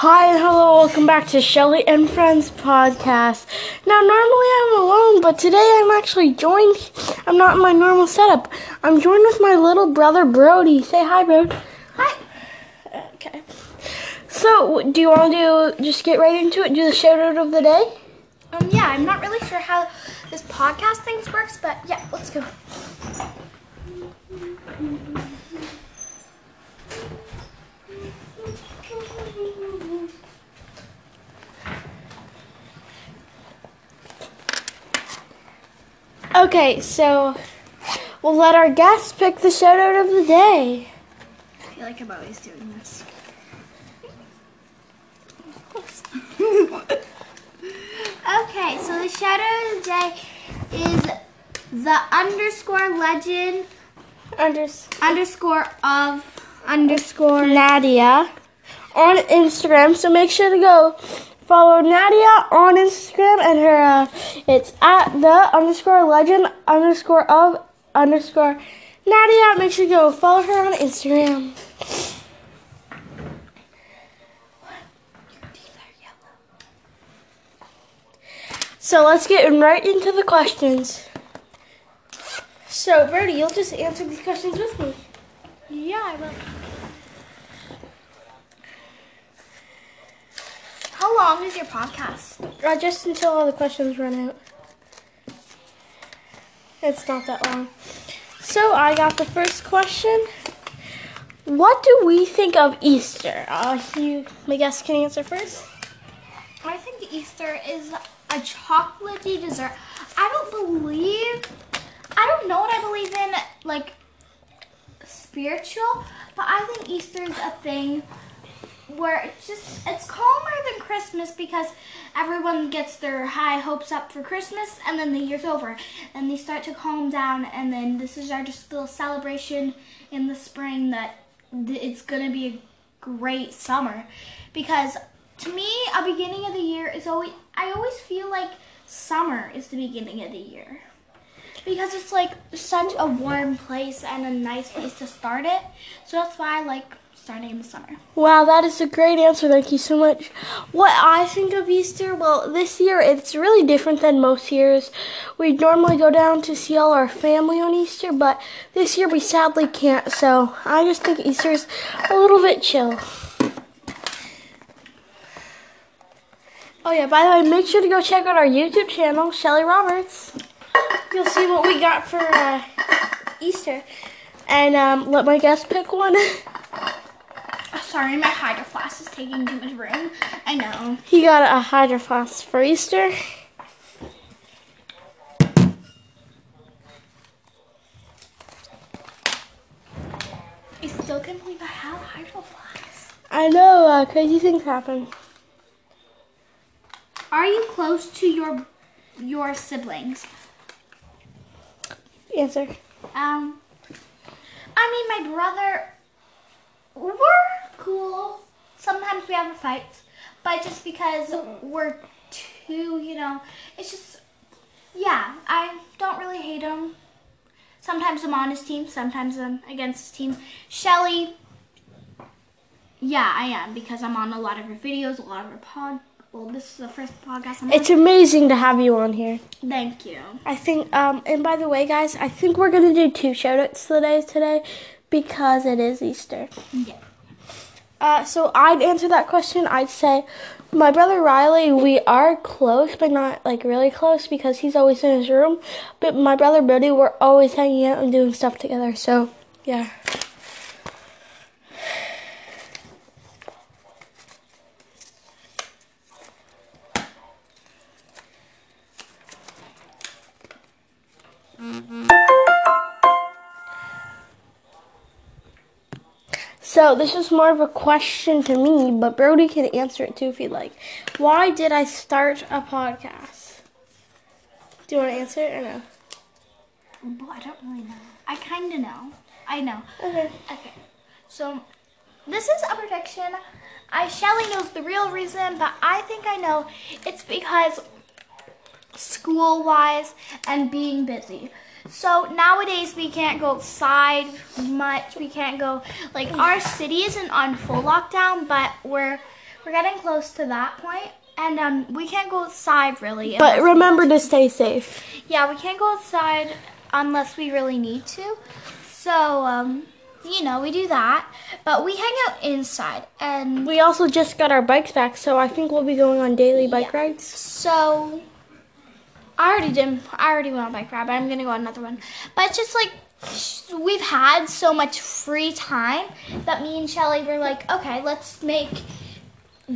Hi and hello, welcome back to Shelly and Friends podcast. Now, normally I'm alone, but today I'm actually joined. I'm not in my normal setup. I'm joined with my little brother Brody. Say hi, Brody. Hi. Okay. So, do you want to do just get right into it? Do the shout out of the day? Um, yeah, I'm not really sure how this podcast thing works, but yeah, let's go. Okay, so we'll let our guests pick the shout out of the day. I feel like I'm always doing this. okay, so the shout out of the day is the underscore legend Unders- underscore of underscore Nadia on Instagram. So make sure to go follow Nadia on Instagram and her uh, it's at the underscore legend underscore of underscore Nadia. Make sure you go follow her on Instagram. So let's get right into the questions. So Brody, you'll just answer these questions with me. Yeah, I will. How long is your podcast? Uh, just until all the questions run out. It's not that long. So I got the first question. What do we think of Easter? Uh, you, my guest can answer first. I think Easter is a chocolatey dessert. I don't believe, I don't know what I believe in, like spiritual, but I think Easter is a thing where it's just it's calmer than Christmas because everyone gets their high hopes up for Christmas and then the year's over and they start to calm down and then this is our just little celebration in the spring that it's gonna be a great summer. Because to me a beginning of the year is always I always feel like summer is the beginning of the year. Because it's like such a warm place and a nice place to start it. So that's why I like starting in the summer. Wow, that is a great answer. Thank you so much. What I think of Easter, well, this year it's really different than most years. We normally go down to see all our family on Easter, but this year we sadly can't. So I just think Easter's a little bit chill. Oh yeah, by the way, make sure to go check out our YouTube channel, Shelly Roberts. You'll see what we got for uh, Easter. And um, let my guest pick one. Sorry, my hydro flask is taking too much room. I know. He got a hydro flask for Easter. I still can't believe I have hydro flasks. I know, uh, crazy things happen. Are you close to your your siblings? Answer. Um, I mean, my brother. We're cool. Sometimes we have fights, but just because we're two, you know, it's just. Yeah, I don't really hate him. Sometimes I'm on his team, sometimes I'm against his team. Shelly, yeah, I am because I'm on a lot of her videos, a lot of her pod. Well, this is the first podcast I'm on. It's amazing to have you on here. Thank you. I think, um, and by the way, guys, I think we're gonna do two shoutouts today, today, because it is Easter. Yeah. Uh, so I'd answer that question. I'd say, my brother Riley, we are close, but not like really close because he's always in his room. But my brother Brody, we're always hanging out and doing stuff together. So yeah. So this is more of a question to me, but Brody can answer it too if he'd like. Why did I start a podcast? Do you want to answer it or no? Well, I don't really know. I kind of know. I know. Okay. Okay. So, this is a prediction. I Shelly knows the real reason, but I think I know it's because school wise and being busy. So nowadays we can't go outside much. We can't go like our city isn't on full lockdown, but we're we're getting close to that point, and um, we can't go outside really. But remember to stay safe. yeah, we can't go outside unless we really need to. So, um, you know, we do that, but we hang out inside, and We also just got our bikes back, so I think we'll be going on daily bike Yeah. rides. So I already did. I already went on bike ride, but I'm gonna go on another one. But it's just like we've had so much free time that me and Shelly were like, okay, let's make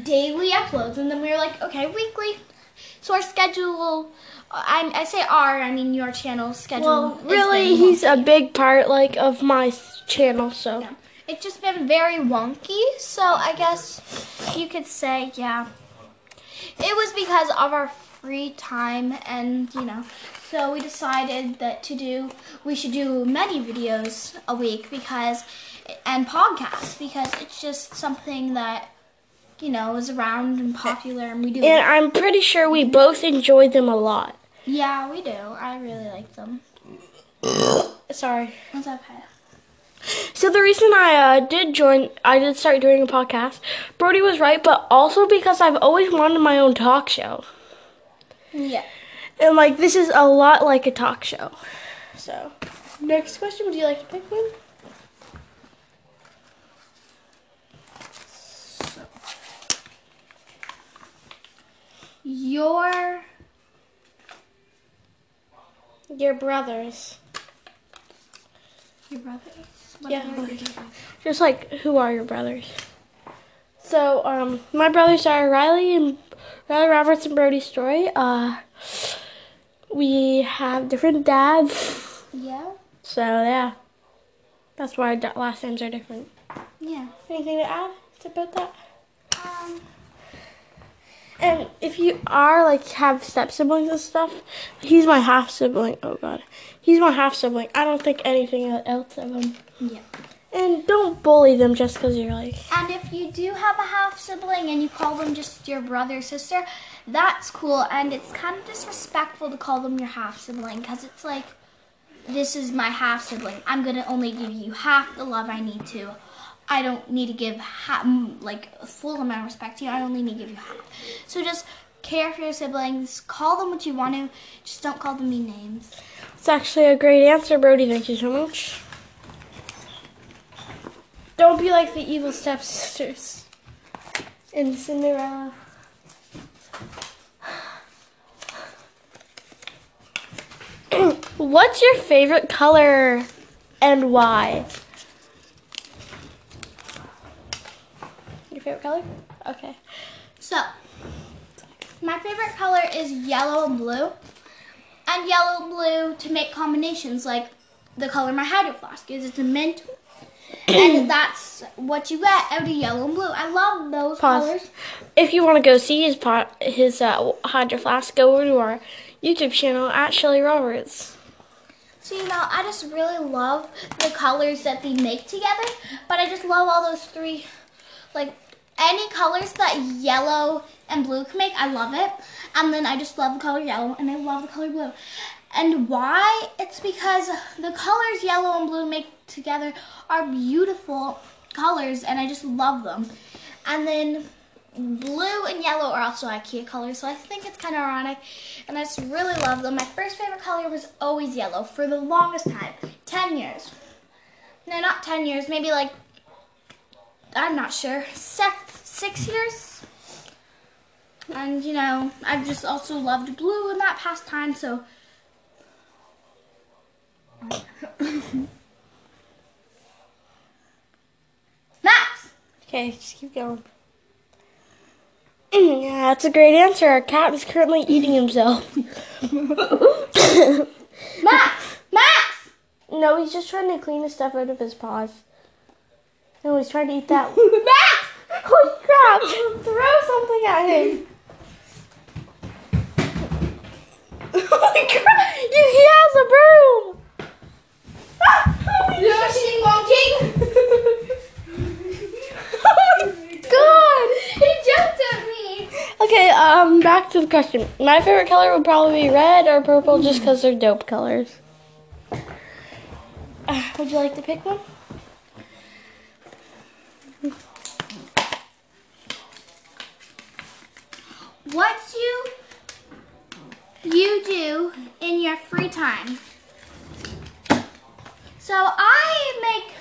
daily uploads, and then we were like, okay, weekly. So our schedule. I, I say our, I mean your channel schedule. Well, really, he's a big part like of my channel, so. Yeah. It's just been very wonky, so I guess you could say, yeah. It was because of our free time and, you know, so we decided that to do, we should do many videos a week because, and podcasts, because it's just something that, you know, is around and popular and we do. And I'm pretty sure we both enjoy them a lot. yeah, we do. I really like them. Sorry. That's okay. So the reason I uh, did join, I did start doing a podcast. Brody was right, but also because I've always wanted my own talk show, Yeah. and like this is a lot like a talk show. So, next question. Would you like to pick one? Your Your brothers. Your brothers? What Yeah. your brothers? Just like who are your brothers? So, um, my brothers are Riley and Riley Roberts and Brody Story. Uh, we have different dads, Yeah. so yeah, that's why our last names are different. Yeah. Anything to add about that? Um. And if you are like have step siblings and stuff, he's my half sibling. Oh god, he's my half sibling. I don't think anything else of him. Yeah. And don't bully them just because you're like. And if you do have a half sibling and you call them just your brother or sister, that's cool. And it's kind of disrespectful to call them your half sibling because it's like, this is my half sibling. I'm gonna only give you half the love I need to. I don't need to give ha- mm, like a full amount of respect to you. I only need to give you half. So just care for your siblings. Call them what you want to. Just don't call them mean names. It's actually a great answer, Brody. Thank you so much. Don't be like the evil stepsisters in Cinderella. What's your favorite color and why? Your favorite color? Okay. So, my favorite color is yellow and blue. And yellow and blue to make combinations like the color my hydro flask is. It's a mint. And that's what you get out of yellow and blue. I love those Pause. colors. If you want to go see his pot, his uh, hydro flask, go over to our YouTube channel at Shelly Roberts. So, you know, I just really love the colors that they make together. But I just love all those three, like, any colors that yellow and blue can make, I love it. And then I just love the color yellow and I love the color blue. And why? It's because the colors yellow and blue make together are beautiful colors and I just love them. And then blue and yellow are also IKEA colors, so I think it's kind of ironic. And I just really love them. My first favorite color was always yellow for the longest time 10 years. No, not 10 years, maybe like, I'm not sure, six, six years? And you know, I've just also loved blue in that past time, so. Max! Okay, just keep going. Mm, yeah, that's a great answer. Our cat is currently eating himself. Max! Max! no, he's just trying to clean the stuff out of his paws. No, he's trying to eat that. Max! Holy crap! Throw something at him. Holy crap! He has a broom! Monkey! oh my god! he jumped at me! Okay, um, back to the question. My favorite color would probably be red or purple just because they're dope colors. Uh, would you like to pick one? what do you do in your free time? So I make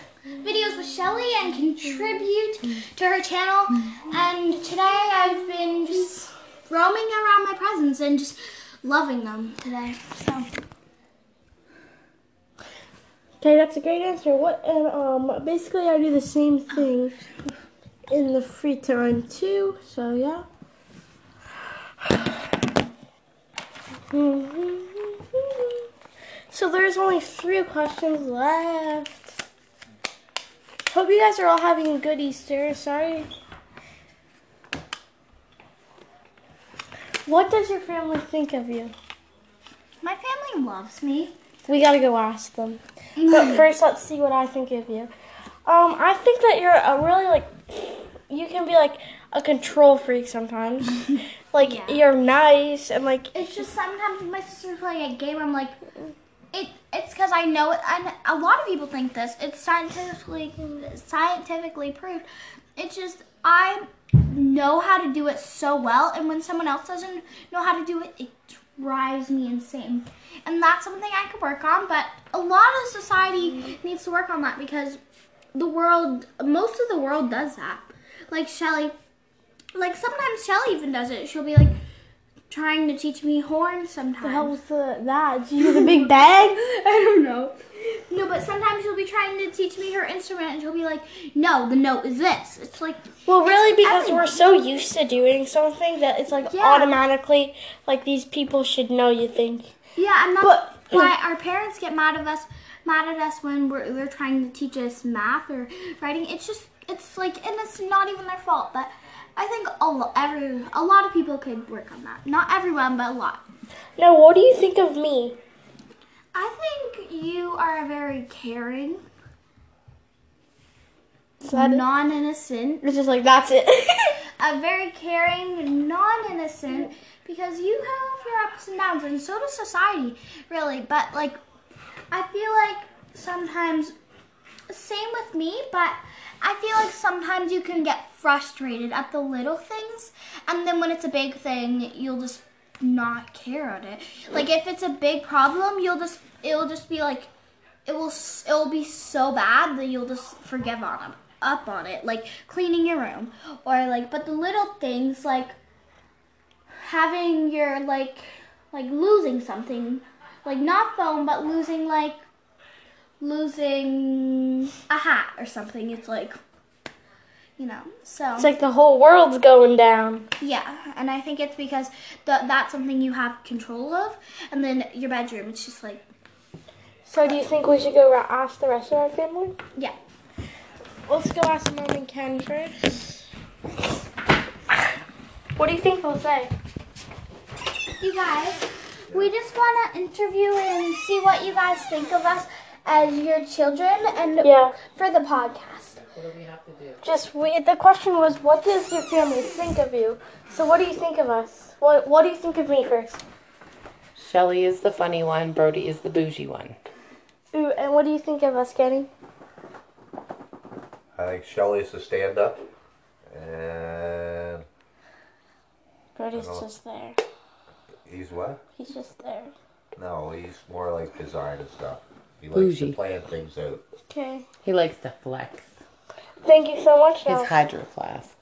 videos with Shelly and contribute to her channel. And today I've been just roaming around my presents and just loving them today. So Okay, that's a great answer. What and um basically I do the same thing in the free time too. So yeah. So there's only three questions left. Hope you guys are all having a good Easter. Sorry. What does your family think of you? my family loves me. We gotta go ask them. But first, let's see what I think of you. Um, I think that you're a really like, you can be like a control freak sometimes. like Yeah. you're nice and like It's just sometimes my sister's playing a game, I'm like, it. It's because I know it, and a lot of people think this. It's scientifically scientifically proved. It's just I know how to do it so well, and when someone else doesn't know how to do it, it drives me insane. And that's something I could work on. But a lot of society needs to work on that because the world, most of the world does that. Like Shelly, like sometimes Shelly even does it. She'll be like trying to teach me horns sometimes. the hell was the, that? You a big bag? I don't know. No, but sometimes she'll be trying to teach me her instrument and she'll be like, no, the note is this. It's like, Well, really, because we're so used to doing something that it's like Yeah. automatically like these people should know. You think? yeah, and that's But- why our parents get mad at us, mad at us when we're, they're trying to teach us math or writing. It's just, it's like, and it's not even their fault. But I think a, lo- every, a lot of people could work on that. Not everyone, but a lot. Now, what do you think of me? I think you are a very caring, it? non-innocent, It's just like that's it. a very caring, non-innocent, because you have your ups and downs, and so does society, really. But like, I feel like sometimes, same with me, but I feel like sometimes you can get frustrated at the little things, and then when it's a big thing, you'll just not care at it. Like if it's a big problem, you'll just it'll just be like it will it will be so bad that you'll just forgive on up on it like cleaning your room or like but the little things like having your like like losing something like not phone but losing like losing a hat or something it's like you know so it's like the whole world's going down. yeah and i think it's because th- that's something you have control of and then your bedroom it's just like So, do you think we should go ra- ask the rest of our family? yeah Let's go ask Mom and Ken first. What do you think they'll say? You guys, we just want to interview and see what you guys think of us as your children and Yeah. for the podcast. What do we have to do? Just we. The question was, what does your family think of you? So, what do you think of us? What What do you think of me first? Shelly is the funny one, Brody is the bougie one. Ooh, and what do you think of us, Kenny? I think Shelly's the stand up. And Brody's just there. he's what? He's just there. No, he's more like design and stuff. He likes Bougie. to plan things out. Okay. He likes to flex. Thank you so much. His Now. hydro flask.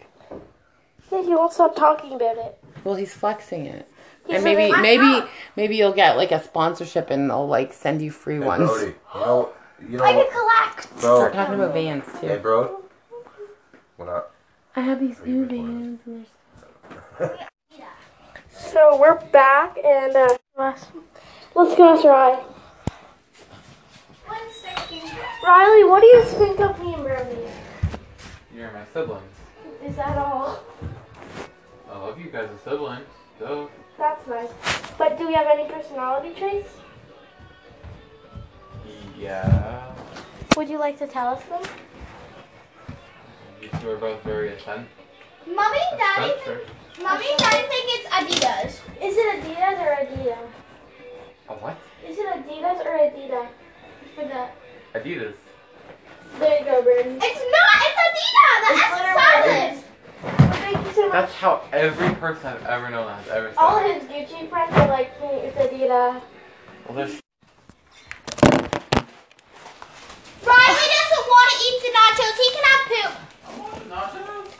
Thank you. Won't stop talking about it. Well, he's flexing it. He's and maybe, like, maybe, maybe you'll get like a sponsorship, and they'll like send you free Hey, ones. Brody, you know, you know I what? can collect. Start Bro, talking about vans too. hey, too. bro. What up? I have these new new vans. So we're back, and uh, let's let's go ask Riley. One second. Riley, what do you think of me and Brody? You're my siblings. Is that all? I love you guys as siblings. So, That's nice. But do we have any personality traits? yeah. Would you like to tell us them? You two are both very atten- Mommy, daddy, eccentric. mommy, daddy think it's Adidas. Is it Adidas or Adidas? A what? Is it Adidas or Adidas? For the Adidas. there you go, Brandon. It's not. It's Adidas. The It's S is literally- silent. Thank you so That's how every person I've ever known has ever said. All it. his Gucci friends are like, hey, it's Adidas. Well, there's Riley doesn't want to eat the nachos. He can have poop.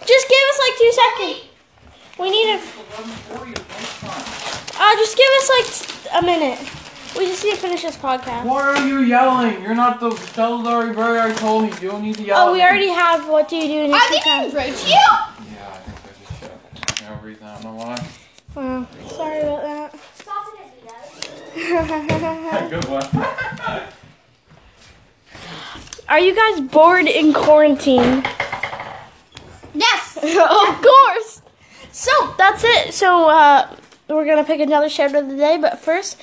Just give us like two seconds. We need a. Uh, just give us like a minute. We just need to finish this podcast. Why are you yelling? You're not the celebrity bird I told me. You don't need to yell. Oh, we me. already have. What do you do in your Are free they time? being rude to you? Yeah, I think I just shut. No reason. I don't know why. Wow, sorry about that. Stop it, Good one. Are you guys bored in quarantine? Yes. of course. So that's it. So uh, we're gonna pick another shout of the day, but first,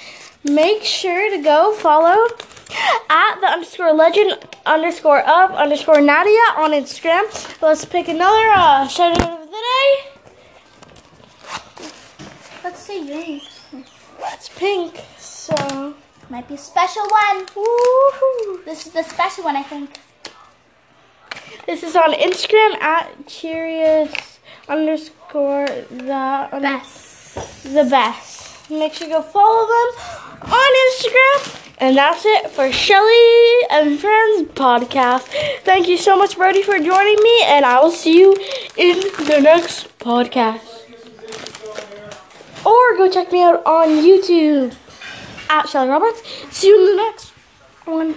make sure to go follow at the underscore legend underscore of underscore Nadia on Instagram. Let's pick another uh, shout out of the day. Let's see yours. That's pink. So Might be a special one. woohoo. This is the special one, I think. This is on Instagram at curious underscore the Best. the best. Make sure you go follow them on Instagram. And that's it for Shelly and Friends podcast. Thank you so much, Brody, for joining me, and I will see you in the next podcast. Or go check me out on YouTube at Shelly Roberts. See you in the next one.